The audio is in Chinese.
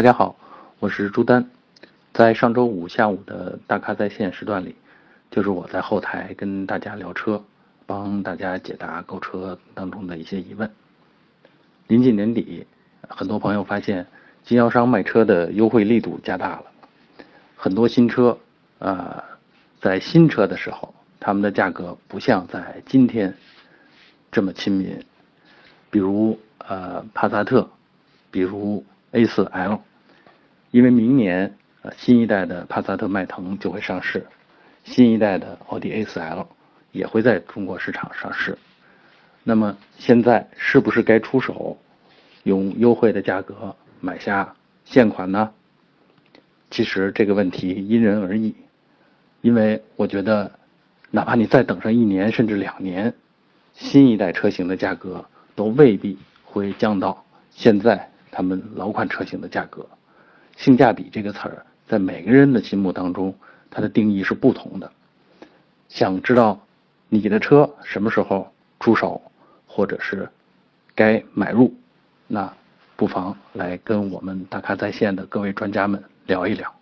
大家好，我是朱丹。在上周五下午的大咖在线时段里，就是我在后台跟大家聊车，帮大家解答购车当中的一些疑问。临近年底，很多朋友发现经销商卖车的优惠力度加大了，很多新车呃，在新车的时候，他们的价格不像在今天这么亲民，比如呃帕萨特，比如 A4L。因为明年呃新一代的帕萨特迈腾就会上市，新一代的奥迪 A4L 也会在中国市场上市。那么现在是不是该出手，用优惠的价格买下现款呢？其实这个问题因人而异，因为我觉得，哪怕你再等上一年甚至两年，新一代车型的价格都未必会降到现在他们老款车型的价格。性价比这个词儿，在每个人的心目当中，它的定义是不同的。想知道你的车什么时候出手，或者是该买入，那不妨来跟我们大咖在线的各位专家们聊一聊。